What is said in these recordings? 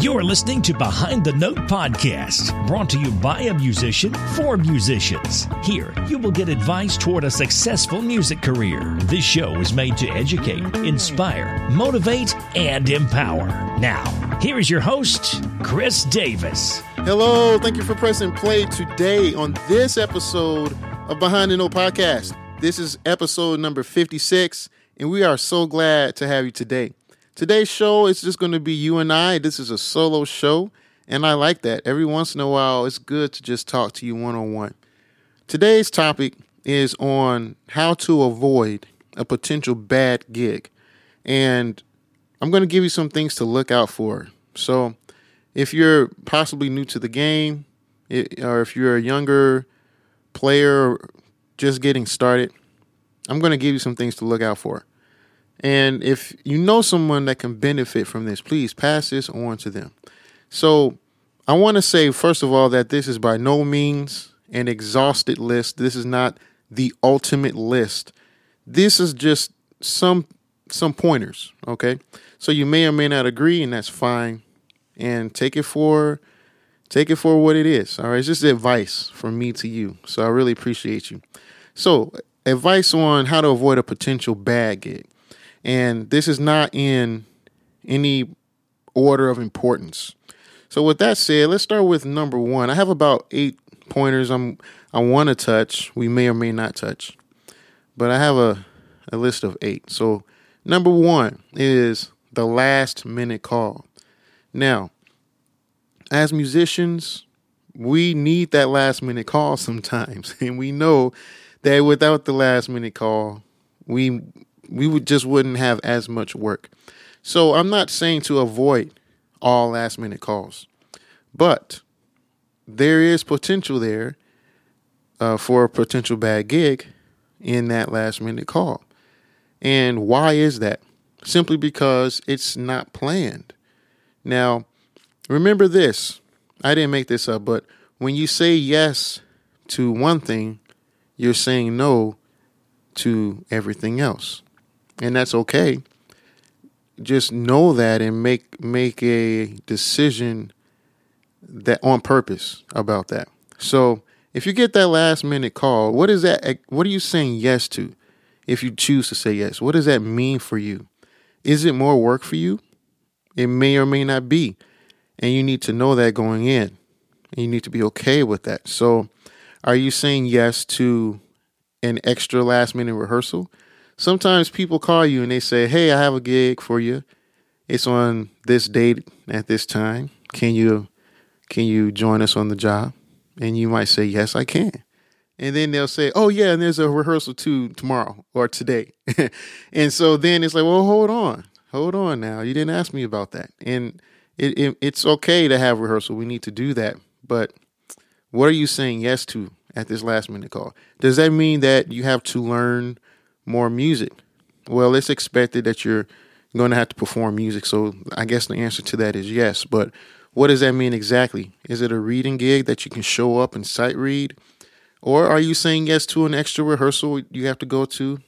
You're listening to Behind the Note podcast, brought to you by a musician for musicians. Here, you will get advice toward a successful music career. This show is made to educate, inspire, motivate, and empower. Now, here is your host, Chris Davis. Hello, thank you for pressing play today on this episode of Behind the Note podcast. This is episode number 56, and we are so glad to have you today. Today's show is just going to be you and I. This is a solo show, and I like that. Every once in a while, it's good to just talk to you one on one. Today's topic is on how to avoid a potential bad gig. And I'm going to give you some things to look out for. So, if you're possibly new to the game, or if you're a younger player just getting started, I'm going to give you some things to look out for. And if you know someone that can benefit from this, please pass this on to them. So I want to say, first of all, that this is by no means an exhausted list. This is not the ultimate list. This is just some some pointers, okay? So you may or may not agree, and that's fine. And take it for take it for what it is. All right. It's just advice from me to you. So I really appreciate you. So advice on how to avoid a potential bad gig. And this is not in any order of importance. So with that said, let's start with number one. I have about eight pointers I'm I want to touch. We may or may not touch. But I have a, a list of eight. So number one is the last minute call. Now, as musicians, we need that last minute call sometimes. And we know that without the last minute call, we we would just wouldn't have as much work. So I'm not saying to avoid all last minute calls, but there is potential there uh, for a potential bad gig in that last minute call. And why is that? Simply because it's not planned. Now, remember this I didn't make this up, but when you say yes to one thing, you're saying no to everything else and that's okay. Just know that and make make a decision that on purpose about that. So if you get that last minute call, what is that? Eh, what are you saying yes to? If you choose to say yes, what does that mean for you? Is it more work for you? It may or may not be, and you need to know that going in. And you need to be okay with that. So, are you saying yes to an extra last minute rehearsal? Sometimes people call you and they say, "Hey, I have a gig for you. It's on this date at this time. Can you can you join us on the job?" And you might say, "Yes, I can." And then they'll say, "Oh yeah, and there's a rehearsal too tomorrow or today." and so then it's like, "Well, hold on. Hold on now. You didn't ask me about that." And it, it it's okay to have rehearsal. We need to do that. But what are you saying yes to at this last minute call? Does that mean that you have to learn more music? Well, it's expected that you're going to have to perform music. So I guess the answer to that is yes. But what does that mean exactly? Is it a reading gig that you can show up and sight read? Or are you saying yes to an extra rehearsal you have to go to?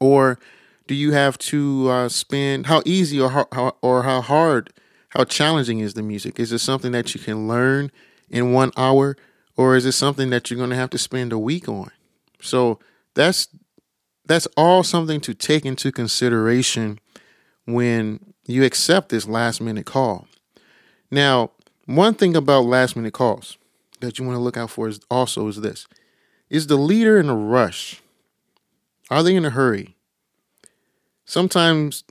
Or do you have to uh, spend how easy or how, or how hard, how challenging is the music? Is it something that you can learn in one hour, or is it something that you're going to have to spend a week on? So that's that's all something to take into consideration when you accept this last minute call. Now, one thing about last minute calls that you want to look out for is also is this. Is the leader in a rush? Are they in a hurry? Sometimes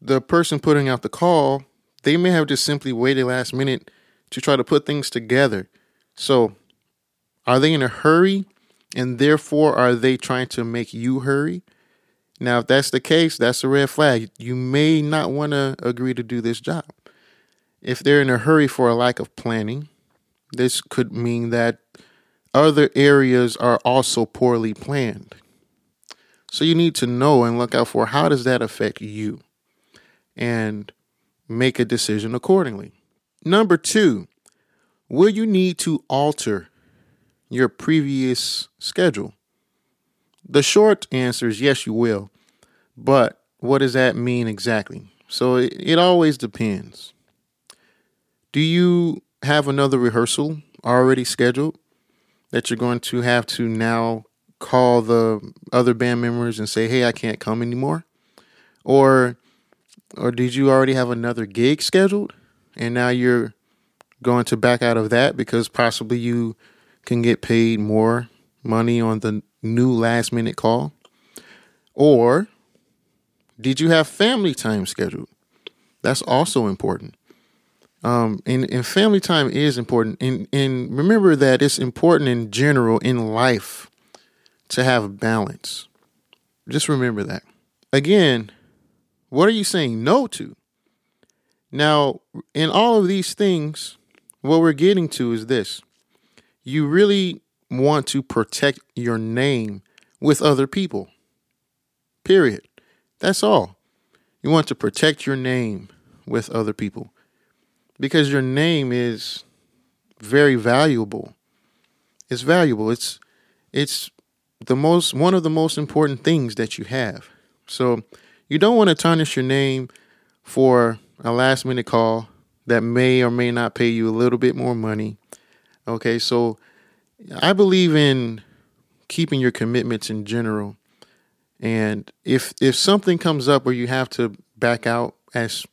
the person putting out the call, they may have just simply waited last minute to try to put things together. So, are they in a hurry and therefore are they trying to make you hurry? Now, if that's the case, that's a red flag. You may not want to agree to do this job. If they're in a hurry for a lack of planning, this could mean that other areas are also poorly planned. So you need to know and look out for how does that affect you and make a decision accordingly. Number 2, will you need to alter your previous schedule? The short answer is yes, you will. But what does that mean exactly? So it, it always depends. Do you have another rehearsal already scheduled that you're going to have to now call the other band members and say, "Hey, I can't come anymore"? Or or did you already have another gig scheduled and now you're going to back out of that because possibly you can get paid more money on the new last minute call? Or did you have family time scheduled? That's also important. Um, and, and family time is important. And, and remember that it's important in general in life to have balance. Just remember that. Again, what are you saying no to? Now, in all of these things, what we're getting to is this you really want to protect your name with other people. Period. That's all. You want to protect your name with other people because your name is very valuable. It's valuable. It's it's the most one of the most important things that you have. So you don't want to tarnish your name for a last minute call that may or may not pay you a little bit more money. Okay, so I believe in keeping your commitments in general. And if if something comes up where you have to back out as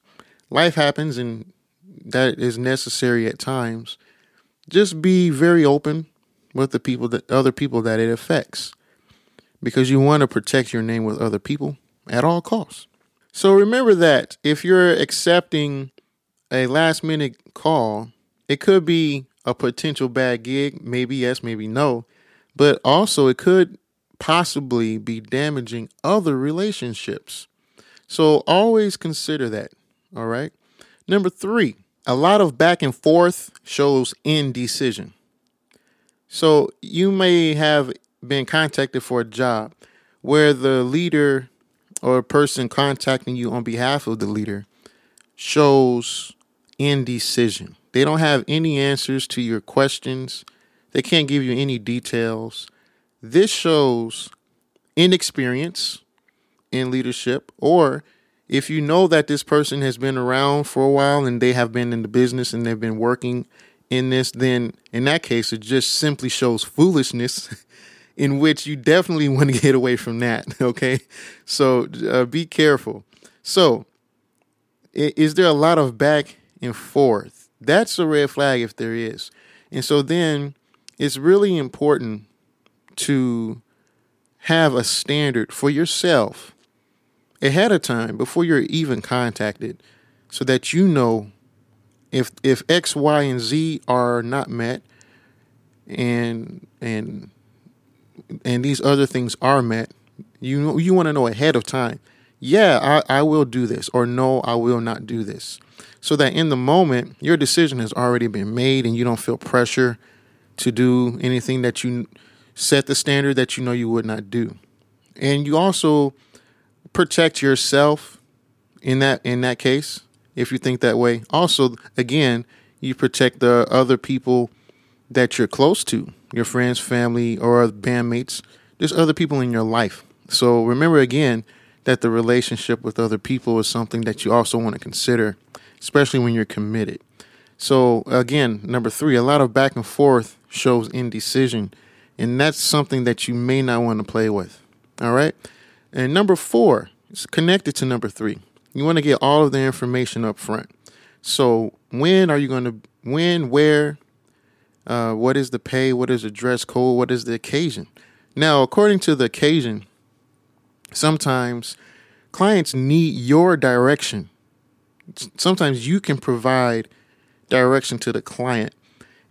life happens and that is necessary at times, just be very open with the people that other people that it affects. Because you want to protect your name with other people at all costs. So remember that if you're accepting a last minute call, it could be a potential bad gig, maybe yes, maybe no, but also it could possibly be damaging other relationships. So always consider that. All right. Number three, a lot of back and forth shows indecision. So you may have been contacted for a job where the leader or person contacting you on behalf of the leader shows indecision. They don't have any answers to your questions. They can't give you any details. This shows inexperience in leadership, or if you know that this person has been around for a while and they have been in the business and they've been working in this, then in that case, it just simply shows foolishness, in which you definitely want to get away from that. Okay. So uh, be careful. So, is there a lot of back and forth? That's a red flag if there is. And so then it's really important to have a standard for yourself ahead of time before you're even contacted so that you know if if X, Y, and Z are not met and and and these other things are met, you you want to know ahead of time. Yeah, I, I will do this, or no, I will not do this. So that in the moment, your decision has already been made and you don't feel pressure to do anything that you set the standard that you know you would not do. And you also protect yourself in that in that case if you think that way. Also, again, you protect the other people that you're close to, your friends, family, or bandmates, just other people in your life. So remember again that the relationship with other people is something that you also want to consider, especially when you're committed. So again, number three, a lot of back and forth shows indecision, and that's something that you may not want to play with. All right. And number four is connected to number three. You want to get all of the information up front. So when are you going to when, where, uh, what is the pay? What is the dress code? What is the occasion? Now, according to the occasion, sometimes clients need your direction. Sometimes you can provide direction to the client.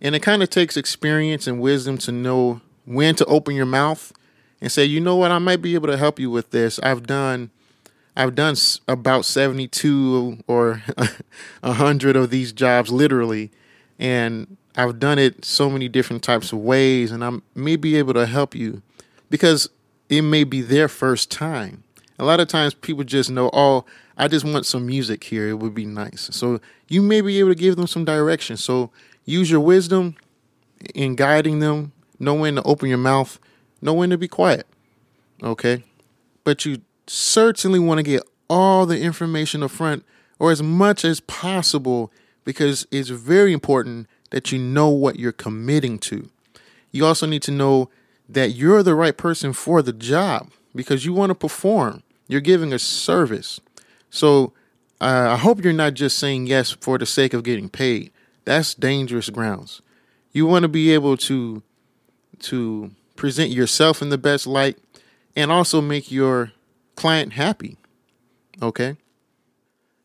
And it kind of takes experience and wisdom to know when to open your mouth and say, you know what, I might be able to help you with this. I've done I've done about 72 or 100 of these jobs literally and I've done it so many different types of ways, and I may be able to help you because it may be their first time. A lot of times people just know, oh, I just want some music here. It would be nice. So you may be able to give them some direction. So use your wisdom in guiding them, know when to open your mouth, know when to be quiet. Okay? But you certainly want to get all the information up front or as much as possible because it's very important that you know what you're committing to. You also need to know that you're the right person for the job because you want to perform. You're giving a service. So uh, I hope you're not just saying yes for the sake of getting paid. That's dangerous grounds. You want to be able to to present yourself in the best light and also make your client happy. Okay?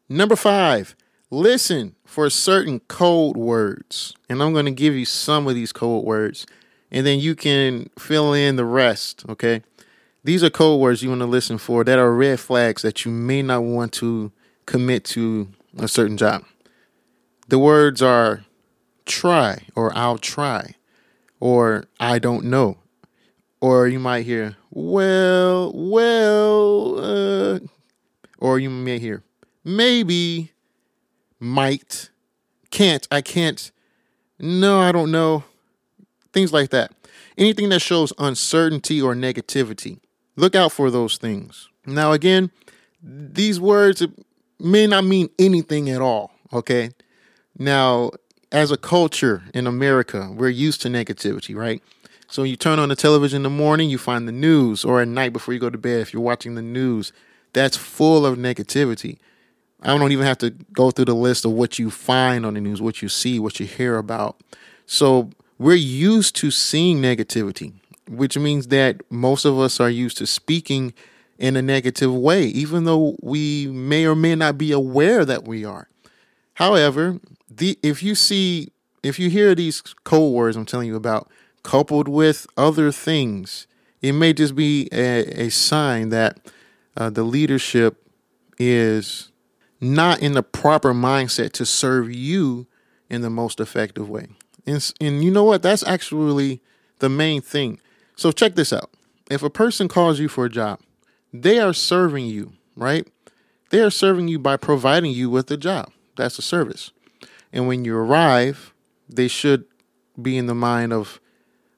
Number 5, listen for certain code words. And I'm going to give you some of these code words and then you can fill in the rest, okay? These are code words you want to listen for that are red flags that you may not want to commit to a certain job. The words are try or I'll try or I don't know. Or you might hear, well, well, uh, or you may hear, maybe, might, can't, I can't, no, I don't know, things like that. Anything that shows uncertainty or negativity. Look out for those things. Now, again, these words may not mean anything at all, okay? Now, as a culture in America, we're used to negativity, right? So you turn on the television in the morning, you find the news, or at night before you go to bed, if you're watching the news, that's full of negativity. I don't even have to go through the list of what you find on the news, what you see, what you hear about. So we're used to seeing negativity, which means that most of us are used to speaking in a negative way, even though we may or may not be aware that we are. However, the if you see if you hear these code words I'm telling you about coupled with other things, it may just be a, a sign that uh, the leadership is not in the proper mindset to serve you in the most effective way. And, and you know what? That's actually the main thing. So check this out. If a person calls you for a job, they are serving you, right? They are serving you by providing you with a job. That's a service. And when you arrive, they should be in the mind of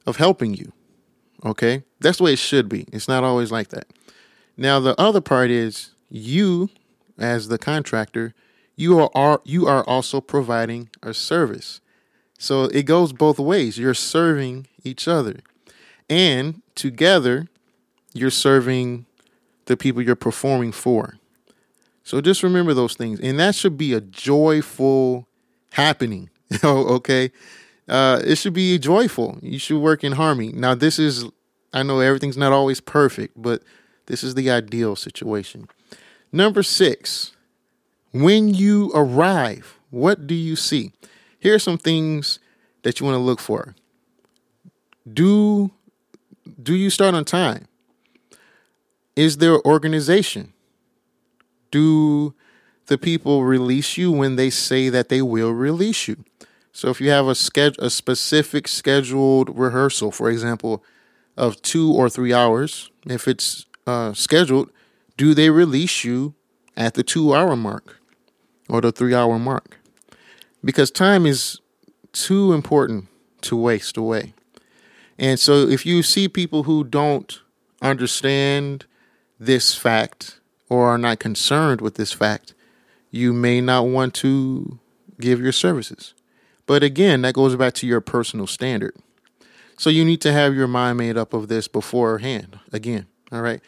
of helping you. Okay? That's the way it should be. It's not always like that. Now the other part is you as the contractor, you are, are you are also providing a service. So it goes both ways. You're serving each other. And together, you're serving the people you're performing for. So just remember those things. And that should be a joyful happening. okay. Uh, it should be joyful. You should work in harmony. Now, this is, I know everything's not always perfect, but this is the ideal situation. Number six, when you arrive, what do you see? Here are some things that you want to look for. Do do you start on time? Is there organization? Do the people release you when they say that they will release you? So if you have a schedule a specific scheduled rehearsal, for example, of 2 or 3 hours, if it's uh, scheduled, do they release you at the 2 hour mark or the 3 hour mark? Because time is too important to waste away. And so if you see people who don't understand this fact or are not concerned with this fact, you may not want to give your services. But again, that goes back to your personal standard. So you need to have your mind made up of this beforehand. Again, all right.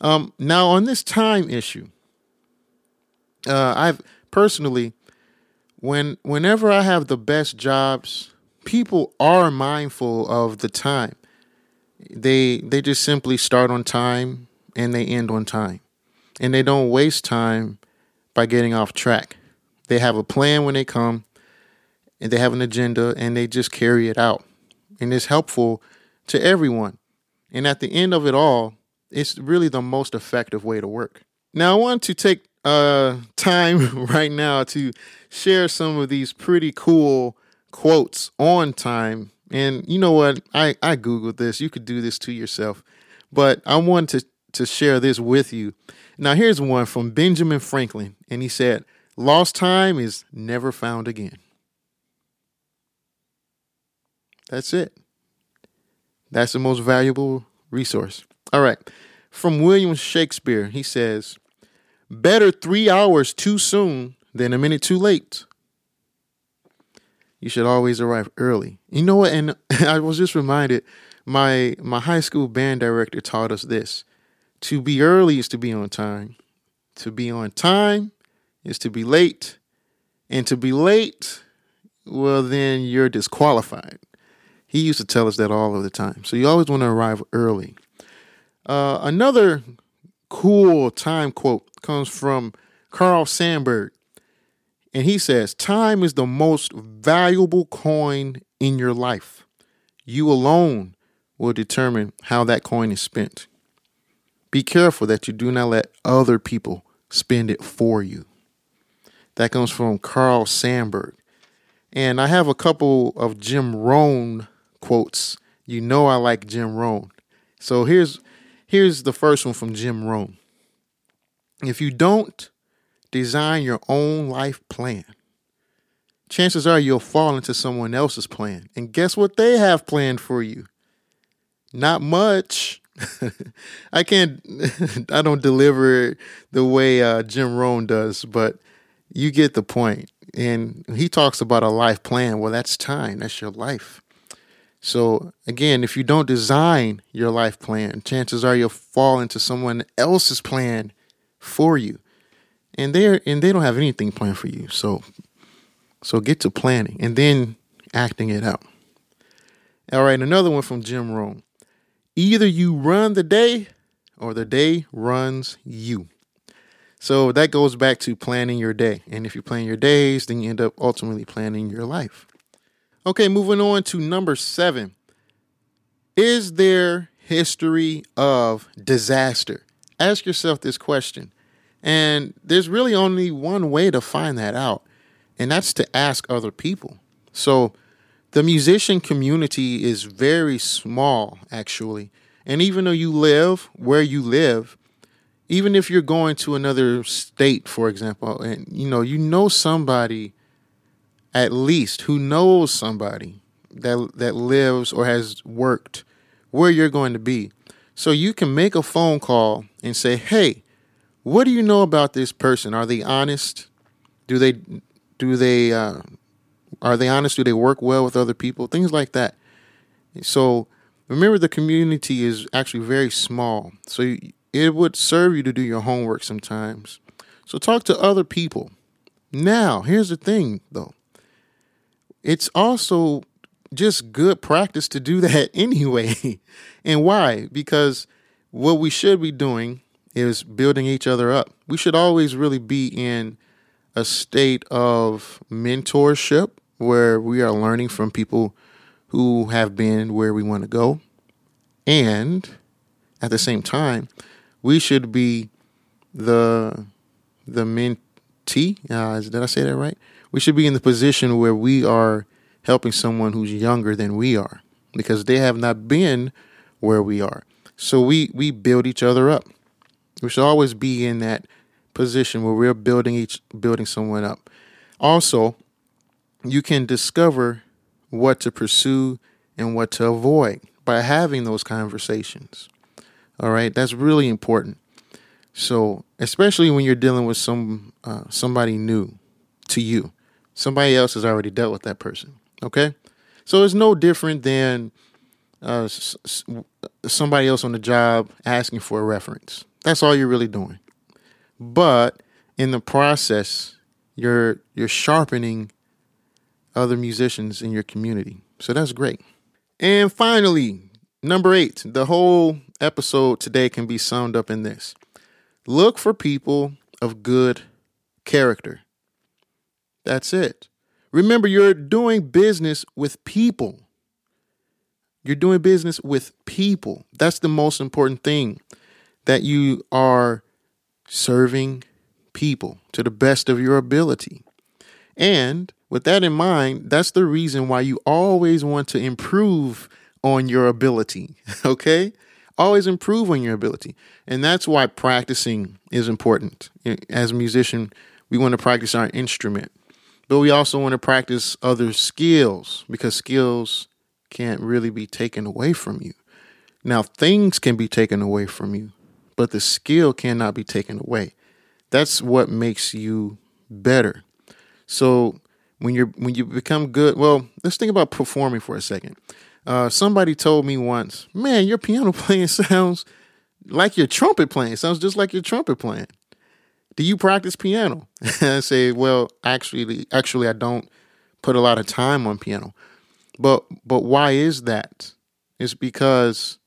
Um, now on this time issue, uh, I've personally when whenever I have the best jobs, people are mindful of the time. They they just simply start on time and they end on time. And they don't waste time by getting off track. They have a plan when they come and they have an agenda and they just carry it out. And it's helpful to everyone. And at the end of it all, it's really the most effective way to work. Now, I want to take uh, time right now to share some of these pretty cool quotes on time. And you know what? I, I Googled this. You could do this to yourself. But I wanted to, to share this with you. Now, here's one from Benjamin Franklin. And he said, Lost time is never found again. That's it. That's the most valuable resource. All right. From William Shakespeare, he says, Better three hours too soon than a minute too late. you should always arrive early. You know what? And I was just reminded my my high school band director taught us this. To be early is to be on time. To be on time is to be late. And to be late, well, then you're disqualified. He used to tell us that all of the time. So you always want to arrive early. Uh, another cool time quote comes from Carl Sandburg. And he says, Time is the most valuable coin in your life. You alone will determine how that coin is spent. Be careful that you do not let other people spend it for you. That comes from Carl Sandburg. And I have a couple of Jim Rohn quotes. You know I like Jim Rohn. So here's here's the first one from Jim Rohn. If you don't design your own life plan, chances are you'll fall into someone else's plan. And guess what they have planned for you? Not much. I can't I don't deliver the way uh, Jim Rohn does, but you get the point. And he talks about a life plan. Well, that's time. That's your life. So again, if you don't design your life plan, chances are you'll fall into someone else's plan for you. And they and they don't have anything planned for you. So so get to planning and then acting it out. All right, another one from Jim Rohn. Either you run the day or the day runs you. So that goes back to planning your day. And if you plan your days, then you end up ultimately planning your life. Okay, moving on to number seven. Is there history of disaster? Ask yourself this question. And there's really only one way to find that out, and that's to ask other people. So the musician community is very small, actually. And even though you live where you live, even if you're going to another state, for example, and you know, you know somebody at least who knows somebody that that lives or has worked where you're going to be. So you can make a phone call and say, "Hey, what do you know about this person? Are they honest? Do they do they uh, are they honest? Do they work well with other people? Things like that." So remember, the community is actually very small, so it would serve you to do your homework sometimes. So talk to other people. Now, here's the thing, though it's also just good practice to do that anyway. and why? Because what we should be doing is building each other up. We should always really be in a state of mentorship where we are learning from people who have been where we want to go. And at the same time, we should be the the mentee. Uh, did I say that right? We should be in the position where we are helping someone who's younger than we are because they have not been where we are. So we we build each other up. We should always be in that position where we're building each building someone up. Also, you can discover what to pursue and what to avoid by having those conversations. All right, that's really important. So, especially when you're dealing with some uh, somebody new to you, somebody else has already dealt with that person. Okay, so it's no different than uh, s- somebody else on the job asking for a reference. That's all you're really doing. But in the process, you're you're sharpening other musicians in your community. So that's great. And finally, number eight, the whole episode today can be summed up in this look for people of good character. That's it. Remember, you're doing business with people. You're doing business with people. That's the most important thing that you are serving people to the best of your ability. And with that in mind, that's the reason why you always want to improve on your ability. Okay? Always improve on your ability. And that's why practicing is important. As a musician, we want to practice our instrument. But we also want to practice other skills because skills can't really be taken away from you. Now, things can be taken away from you, but the skill cannot be taken away. That's what makes you better. So, when you're when you become good. Well, let's think about performing for a second. Uh, somebody told me once, "Man, your piano playing sounds like your trumpet playing. Sounds just like your trumpet playing." Do you practice piano? I say, "Well, actually, actually, I don't put a lot of time on piano." But but why is that? It's because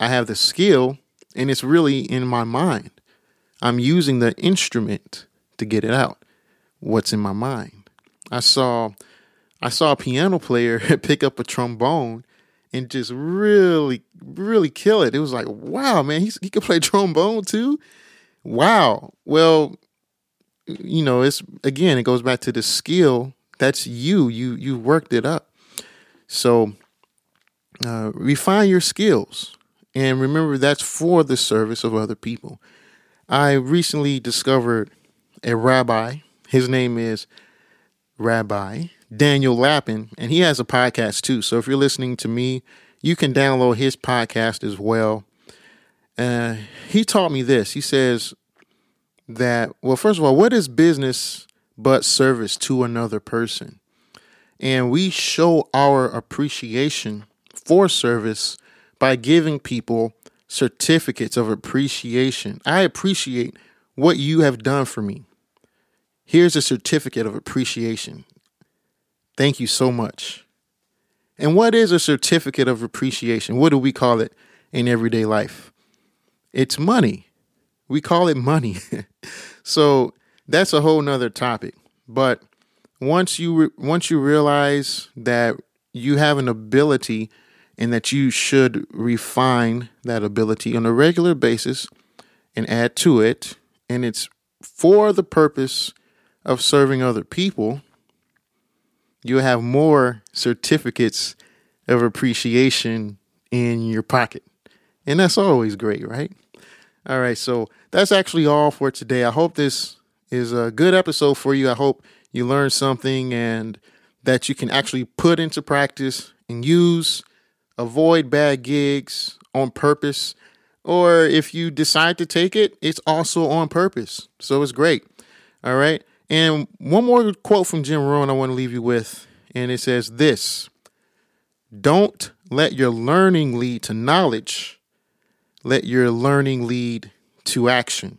I have the skill and it's really in my mind. I'm using the instrument to get it out. What's in my mind? I saw I saw a piano player pick up a trombone and just really really kill it. It was like, wow, man, he's, he could play trombone too. Wow. Well, you know, it's again, it goes back to the skill. That's you. You you worked it up. So uh, refine your skills. And remember, that's for the service of other people. I recently discovered a rabbi. His name is Rabbi Daniel Lapin, and he has a podcast too. So if you're listening to me, you can download his podcast as well. Uh, he taught me this. He says that, well, first of all, what is business but service to another person? And we show our appreciation for service by giving people certificates of appreciation. I appreciate what you have done for me. Here's a certificate of appreciation. Thank you so much. And what is a certificate of appreciation? What do we call it in everyday life? It's money. We call it money. so that's a whole nother topic. But once you re- once you realize that you have an ability and that you should refine that ability on a regular basis and add to it and it's for the purpose of serving other people you have more certificates of appreciation in your pocket and that's always great right all right so that's actually all for today i hope this is a good episode for you i hope you learn something and that you can actually put into practice and use. Avoid bad gigs on purpose. Or if you decide to take it, it's also on purpose. So it's great. All right. And one more quote from Jim Rohn I want to leave you with. And it says this Don't let your learning lead to knowledge, let your learning lead to action.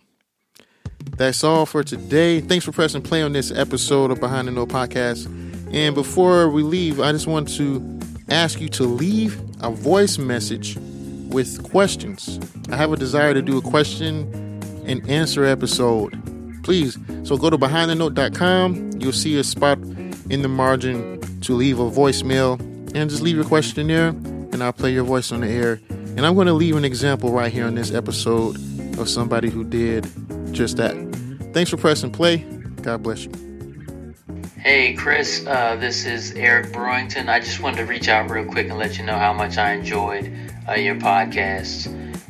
That's all for today. Thanks for pressing play on this episode of Behind the Note podcast. And before we leave, I just want to ask you to leave a voice message with questions. I have a desire to do a question and answer episode. Please, so go to behindthenote.com. You'll see a spot in the margin to leave a voicemail and just leave your question there, and I'll play your voice on the air. And I'm going to leave an example right here on this episode of somebody who did just that. Thanks for pressing play. God bless you. Hey, Chris, uh, this is Eric Brewington. I just wanted to reach out real quick and let you know how much I enjoyed uh, your podcast.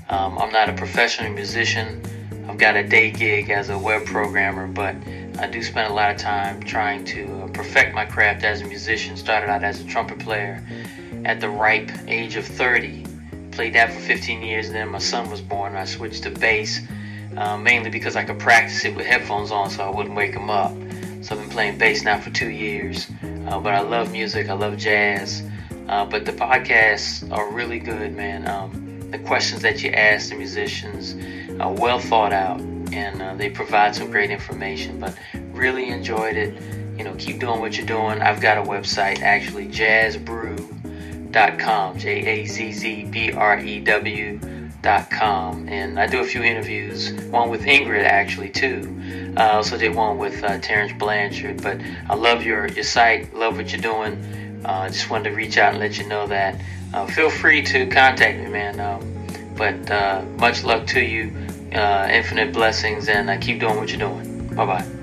Um, I'm not a professional musician, I've got a day gig as a web programmer, but I do spend a lot of time trying to uh, perfect my craft as a musician. Started out as a trumpet player at the ripe age of 30. Played that for 15 years, and then my son was born. I switched to bass uh, mainly because I could practice it with headphones on so I wouldn't wake him up. So I've been playing bass now for two years. Uh, but I love music, I love jazz. Uh, but the podcasts are really good, man. Um, the questions that you ask the musicians are well thought out and uh, they provide some great information. But really enjoyed it. You know, keep doing what you're doing. I've got a website actually, jazzbrew.com, J A Z Z B R E W com, and I do a few interviews, one with Ingrid actually too. I also did one with uh, Terence Blanchard, but I love your, your site, love what you're doing. I uh, just wanted to reach out and let you know that. Uh, feel free to contact me, man. Um, but uh, much luck to you, uh, infinite blessings, and uh, keep doing what you're doing. Bye bye.